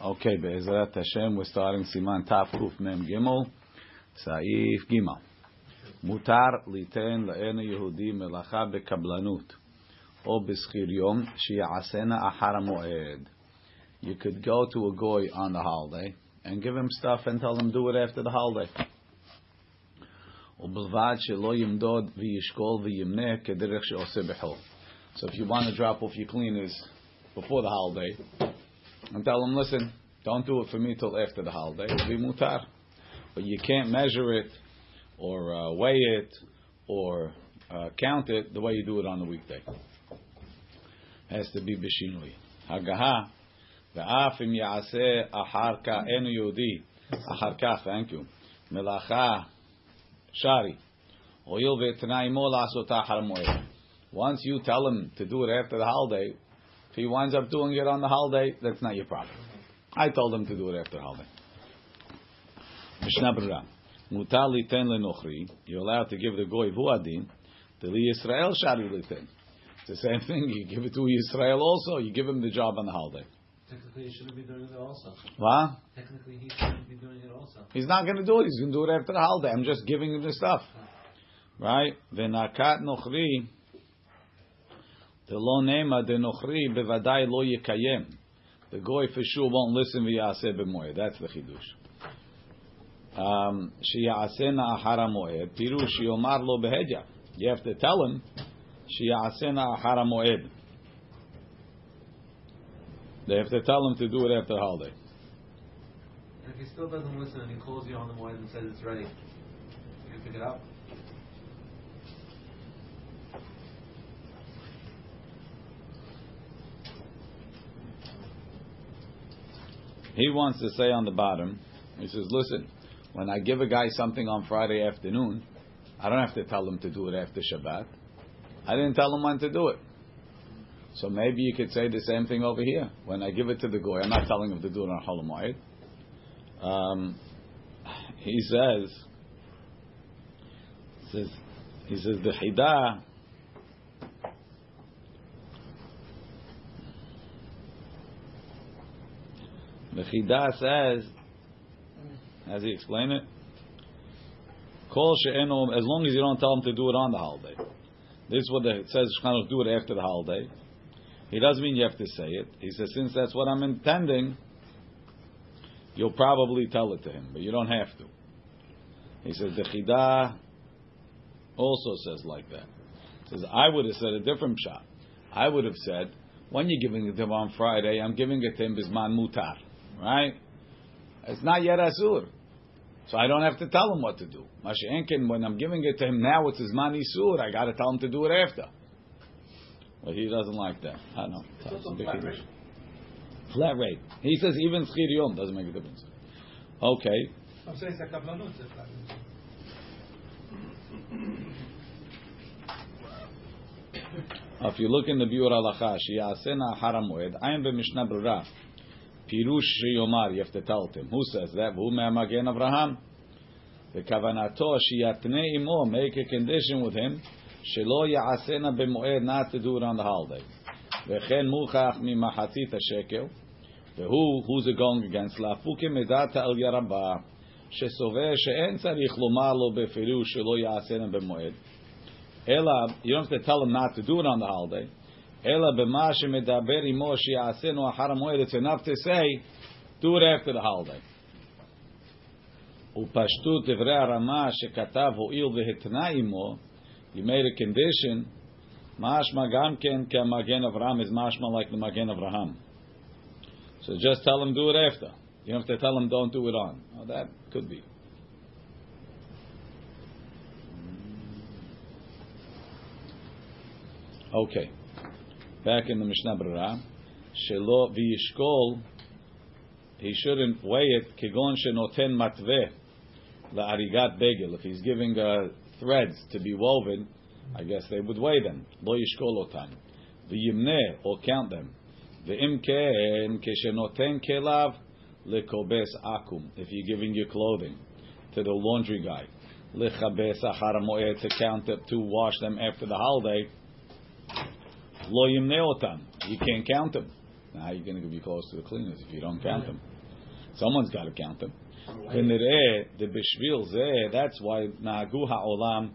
Okay, Be'ezrat Hashem, we're starting Siman Tafuf Mem Gimel, Saif Gimel. Mutar liten la'en Yehudi melacha bekablanut, או בשכיר יום, שיעשנה אחר המועד. You could go to a goy on the holiday and give him stuff and tell him do it after the holiday. ובלבד שלא ימדוד וישקול וימנה כדרך שעושה בחול. So if you want to drop off your cleaners before the holiday, and tell them, listen, don't do it for me till after the holiday. It'll be mutar. But you can't measure it or uh, weigh it or uh, count it the way you do it on the weekday. Has to be bishinui. Hagaha. ואף אם יעשה אחר כך, אין יהודי, אחר כך, thank you, מלאכה shari, הואיל ותנא עמו לעשותה אחר מועד. Once you tell him to do it after the holiday, if he winds up doing it on the holiday, that's not your problem. I told him to do it after the holiday. Mishnah Brura. Mutar liten lenochri. You're allowed to give the goy vuadin. To li Yisrael shari liten. It's the same thing. You give it to Israel also. You give him the job on the holiday. Technically, he shouldn't be doing it also. What? Technically, he shouldn't be doing it also. He's not going to do it. He's going to do it after the holiday. I'm just giving him the stuff. Right? Venakat nochri. Lo nema de nochri bevadai lo yekayem. The goy for sure won't listen v'yaseh b'moed. That's the chidush. Um, Shiyasena ahara moed. Pirush yomar lo behedya. You have to tell him shiyasena ahara moed. They have to tell him to do it after holiday. And if he still doesn't listen and he calls you on the morning and says it's ready, you can pick it up. He wants to say on the bottom, he says, listen, when I give a guy something on Friday afternoon, I don't have to tell him to do it after Shabbat. I didn't tell him when to do it. So maybe you could say the same thing over here. When I give it to the guy, I'm not telling him to do it on Holomoid. Um, he says, says, he says the Hidah The Chidah says, as he explained it, Kol she'enu, as long as you don't tell him to do it on the holiday. This is what the, it says, Shchanuch, do it after the holiday. He doesn't mean you have to say it. He says, since that's what I'm intending, you'll probably tell it to him, but you don't have to. He says, the Chidah also says like that. He says, I would have said a different shot. I would have said, when you're giving it to him on Friday, I'm giving it to him bisman mutar. Right? It's not yet asur. So I don't have to tell him what to do. Mashiachin, when I'm giving it to him now, it's his money sur. I got to tell him to do it after. But he doesn't like that. I know. It's flat rate. Flat rate. He says even schir yom doesn't make a difference. Okay. I'm saying it's a kablanut. it's a flat If you look in the Biur Halacha, Shiyasena Haramoed, I am the Mishnah Brura. Pirush Yomar, you have to tell him. Who says that? Who Magen Avraham? The Kavanato Shiyatne Imo, make a condition with him. Shelo Ya'asena B'moed, not to do it on the holiday. V'chen Muchach Mimahatit HaShekel. Who, who's it going against? Lafuke Medata El Yarabah. שסובר שאין צריך לומר לו בפירוש שלא יעשנה במועד. אלא, you don't have to tell him not to do it on the holiday. it's enough to say, do it after the holiday. Upashtut. You made a condition. Mashma gamken ke magen Avraham is mashma like the magen Avraham. So just tell him do it after. You don't have to tell him don't do it on. Well, that could be. Okay. Back in the Mishnah Brura, Shelo v'yishkol, he shouldn't weigh it, kegon shenoten matveh, la'arigat begel. If he's giving uh, threads to be woven, I guess they would weigh them. Lo yishkol otam. V'yimneh, or count them. V'im ken, keshenoten kelav, lekobes akum. If you're giving your clothing to the laundry guy, lechabes achar moed to count up to wash them after the holiday. Lo yimne otam. You can't count them. Now, how are you going to be close to the cleaners if you don't count them? Someone's got to count them. ונראה דבשביל זה, that's why נהגו העולם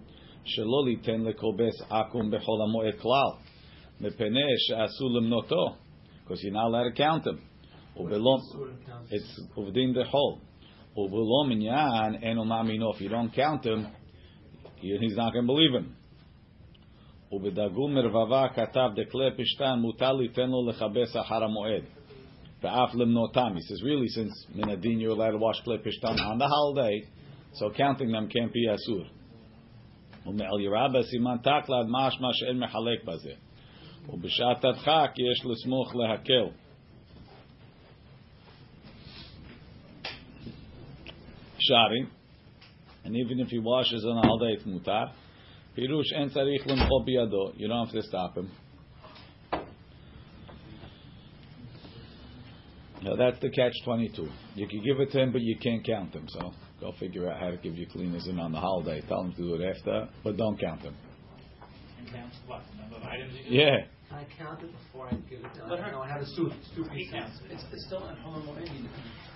שלא ליתן לכובס עכו"ם בחול המועד כלל, מפני שאסור למנותו, because you're not allowed to count them. ובלא, it's עובדין דחול. ובלא מניין אינו מאמינו, if you don't count them, he's not going to believe him. ובדגו מרבבה כתב דקלה פשתן מותר ליתן לו לכבס אחר המועד. ואף למנותם. He says, really, since Minadin you're allowed to wash kle pishtan on the holiday, so counting them can't be asur. ומעל ירבה סימן תקלד משמע שאין מחלק בזה. ובשעת הדחק יש לסמוך להקל. Shari, and even if he washes on a holiday, it's mutar. Pirush en tzarich lemcho biyado. You don't have to stop him. Now that's the catch twenty two. You can give it to him, but you can't count him. So go figure out how to give your cleaners in on the holiday. Tell him to do it after, but don't count him. And counts what? Number of items you Yeah. I count it before I give it. Let her- I know I have a suit. Two He pieces. counts it. It's, it's still in home or Indian.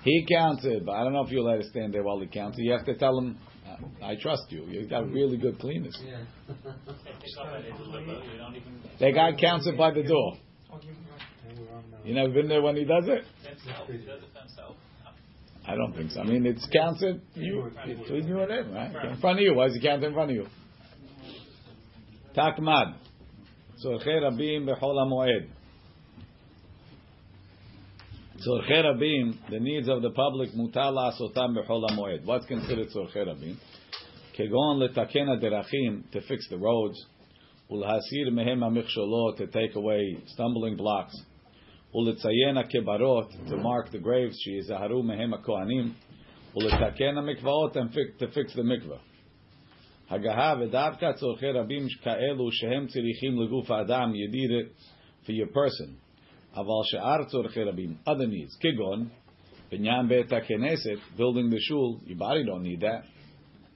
He counts it, but I don't know if you'll let it stand there while he counts it. You have to tell him, uh, I trust you. You've got really good cleaners. Yeah. They pick up and they deliver. You don't even. The guy counts it by the door. You never been there when he does it? Himself. He does it himself. I don't think so. I mean, it's counted. it you, between you and him, right? In front of you. Why is he count in front of you? Takmad. צורכי רבים בחול המועד. צורכי רבים, the needs of the public, מותר לעשותם בחול המועד. What's considered צורכי רבים? כגון לתקן הדרכים, to fix the roads, ולהסיר מהם המכשולות, to take away stumbling blocks, ולציין הקברות, to mark the graves, שיזהרו מהם הכהנים, ולתקן המקוואות, and fix, to fix the mikvah. הגהה ודווקא צורכי רבים כאלו שהם צריכים לגוף האדם, you need it for your person. אבל שאר צורכי רבים, other needs, כגון, בניין בית הכנסת, building the shul, your body don't need that.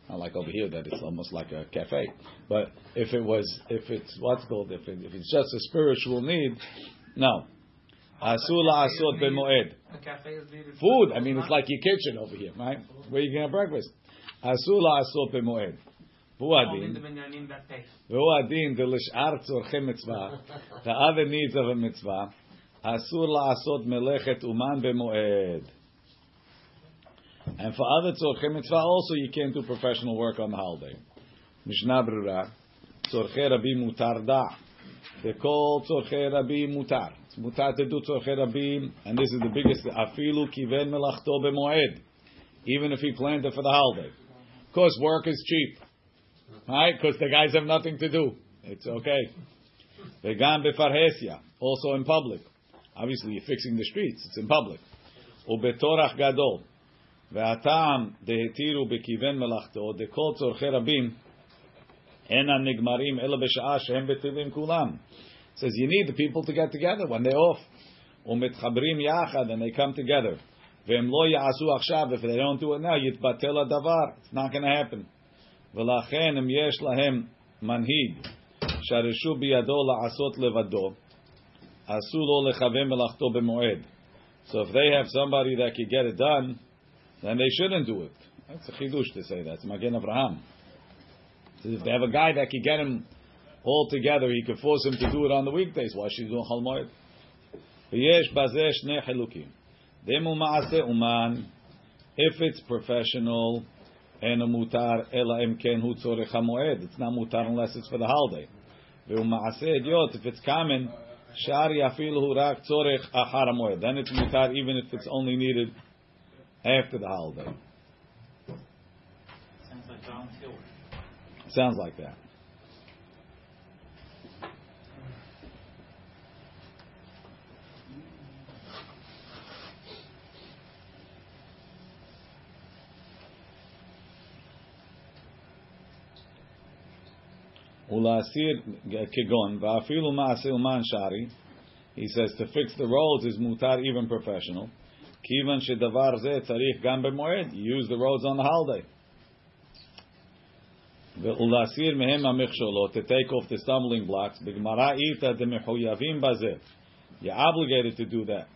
Not like over here that it's almost like a cafe. But if it was, if it's what's called, if, it, if it's just a spiritual need, no. Asul asot b'moed. A cafe is needed. Food, I mean, it's like your kitchen over here, right? Where you can have breakfast. Asul asot b'moed. והוא Only הדין, the minyanim that pay. והוא הדין דלשאר צורכי מצווה, the other needs of a mitzvah, אסור לעשות מלאכת אומן במועד. And for other tzorchei mitzvah also you can't do professional work on the holiday. משנה ברורה, צורכי רבים מותר דע. וכל צורכי רבים מותר. It's מותר to do צורכי רבים, and this is the biggest, אפילו כיוון מלאכתו במועד. Even if he planned it for the holiday. Because work is cheap. Right? Because the guys have nothing to do. It's okay. וגם בפרהסיה, also in public. Obviously, you're fixing the streets. It's in public. ובטורח גדול. והטעם דהתירו בכיוון מלאכתו, דכל צורכי רבים, אינם נגמרים אלא בשעה שהם בטלים כולם. It says you need the people to get together when they're off. ומתחברים יחד and they come together. והם לא יעשו עכשיו, if they don't do it now, יתבטל הדבר. It's not going to happen. ולכן אם יש להם מנהיג שהרשות בידו לעשות לבדו, אסור לו לכוון מלאכתו במועד. So if they have somebody that can get it done, then they shouldn't do it. That's a chidush to say that. It's Magen Avraham. So if they have a guy that can get him all together, he can force him to do it on the weekdays. Why should he do it on Chol Moed? ויש בזה שני חילוקים. דמו מעשה אומן, if it's professional, it's not mutar unless it's for the holiday. Ve'u ma'aseh idiot, if it's common, shar yafil hu rak tzorech achar. Then it's mutar even if it's only needed after the holiday. Sounds like that. ולהסיר כגון, ואפילו מעשה אומן שרי, he says to fix the roads is mutar even professional, כיוון שדבר זה צריך גם במועד, you use the roads on the holiday. ולהסיר מהם המכשולות, to take off the stumbling blocks, בגמרא איתא דמחויבים בזה, You're obligated to do that.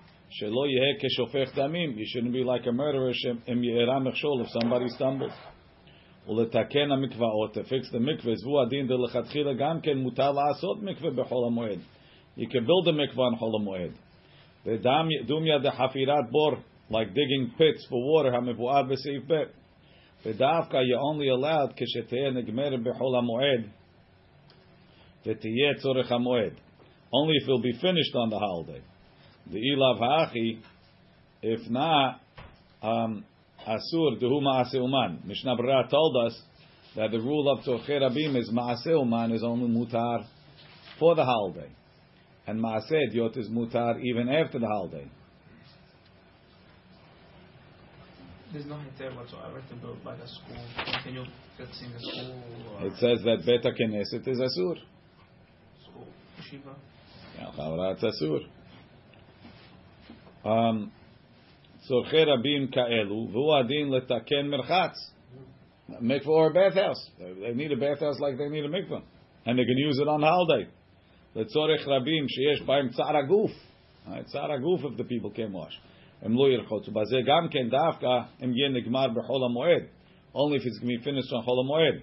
Shelo yeheh keshofech damim. You shouldn't be like a murderer. Shem em ye'era mechshol if somebody stumbles. ולתקן המקוואות, to fix the mikvahs, והוא הדין דלכתחילה גם כן מותר לעשות מקווה בחול המועד. You can build a mikvah on חול המועד. ודומיה דחפירת בור, like digging pits for water, המבואר בסעיף ב'. ודווקא you only allowed כשתהיה נגמרת בחול המועד, ותהיה צורך המועד. Only if it'll be finished on the holiday. The ilav ha'achi, if not, um, asur dehu ma'ase uman. Mishnah Berurah told us that the rule of tzorchei rabim is ma'ase uman is only mutar for the holiday, and ma'ase diot is mutar even after the holiday. There's no heter whatsoever to build like a school, continue fixing a school It says that beta keneset is asur. school, yeshiva. Yeah, chavra it's asur. Um, tzorchei rabim ka'elu v'hu adin letaken merchatz. Mikvah or a bathhouse. They need a bathhouse like they need a mikvah. And they can use it on holiday. לצורך רבים שיש בהם צער הגוף. Right, צער הגוף if the people can wash. הם לא ירחוצו. בזה גם כן דווקא אם יהיה נגמר בחול המועד. Only if it's going to be finished on חול המועד.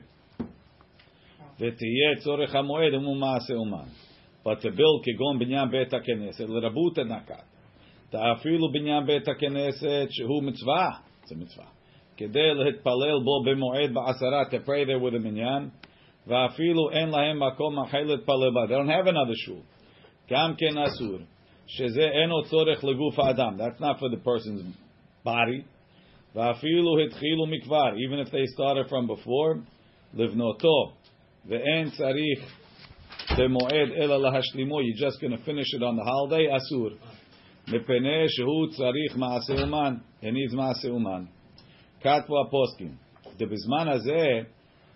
ותהיה צורך המועד אם הוא מעשה אומן. But to build כגון בניין בית הכנסת לרבות הנקת. אפילו בניין בית הכנסת שהוא מצווה. זה מצווה. כדי להתפלל בו במועד בעשרה, to pray there with a מניין. ואפילו אין להם מקום אחר להתפלל בה. They don't have another shul. גם כן אסור. שזה אינו צורך לגוף האדם. That's not for the person's body. ואפילו התחילו מכבר, even if they started from before, לבנותו. ואין צריך במועד אלא להשלימו. You're just going to finish it on the holiday, אסור. מפני שהוא צריך מעשה אומן. He needs מעשה אומן. כתבו הפוסקים. ובזמן הזה,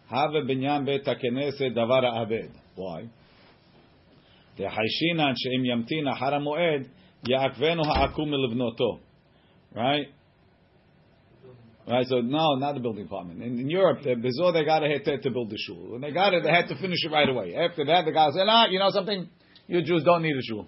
הווה בניין בית הכנסת דבר האבד. Why? דחיישינן שאם ימתין אחר המועד, יעכבנו העקום מלבנותו. Right? Right, so no, not the building department. In, in Europe, they, before they got a heter to build the shul. When they got it, they had to finish it right away. After that, the guy said, "Ah, you know something? You Jews don't need a shul."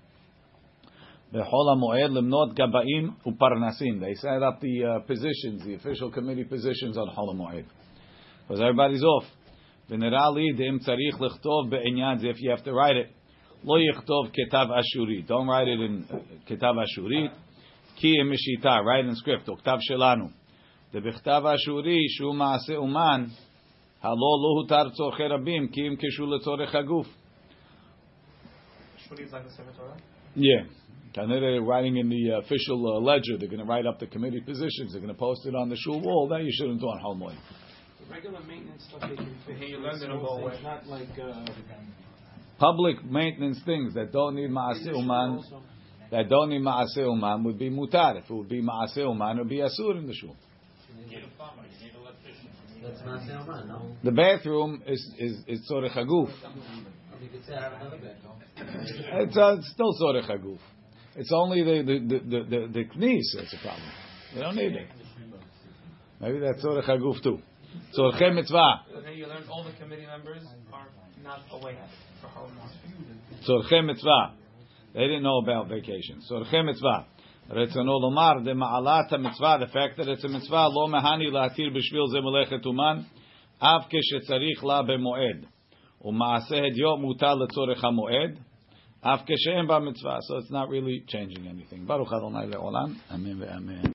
They set up the uh, positions, the official committee positions on חול המועד. Because everybody's off. ונראה לי דאם צריך לכתוב בעניין זה, if you have to write it, לא יכתוב כתב אשורי. Don't write it in uh, כתב אשורי. כי אם משיטה, write in script, או כתב שלנו. דבכתב אשורי שהוא מעשה אומן, הלא לא הותר צורכי רבים, כי אם כשהוא לצורך הגוף. Shuri is like the Sefer Torah. Yeah. They're writing in the official uh, ledger. They're going to write up the committee positions. They're going to post it on the shul wall. That you shouldn't do on Holmoy. Regular maintenance stuff they can fix. Hey, it's not like uh, public maintenance things that don't need maaseh uman. That don't need maaseh uman would be mutar. If it would be maaseh uman, it would be asur in the shul. The bathroom is is is sort of haguf. It's, uh, it's still sort of haguf. It's only the the the the, the, the knees that's a problem. They don't need it. Maybe that's Tzorech Haguf too. Tzorchei mitzvah. Okay, you learned all the committee members are not away for Halloween. צורכי מצווה. They didn't know about vacation. צורכי מצווה. רצונו לומר, דמעלת המצווה, the fact that it's a מצווה, לא מהני להתיר בשביל זה מלאכת אומן, אף כשצריך לה במועד. ומעשה הדיו מותר לצורך המועד, So it's not really changing anything. Baruch Adonai le'olam. Amen ve'amen.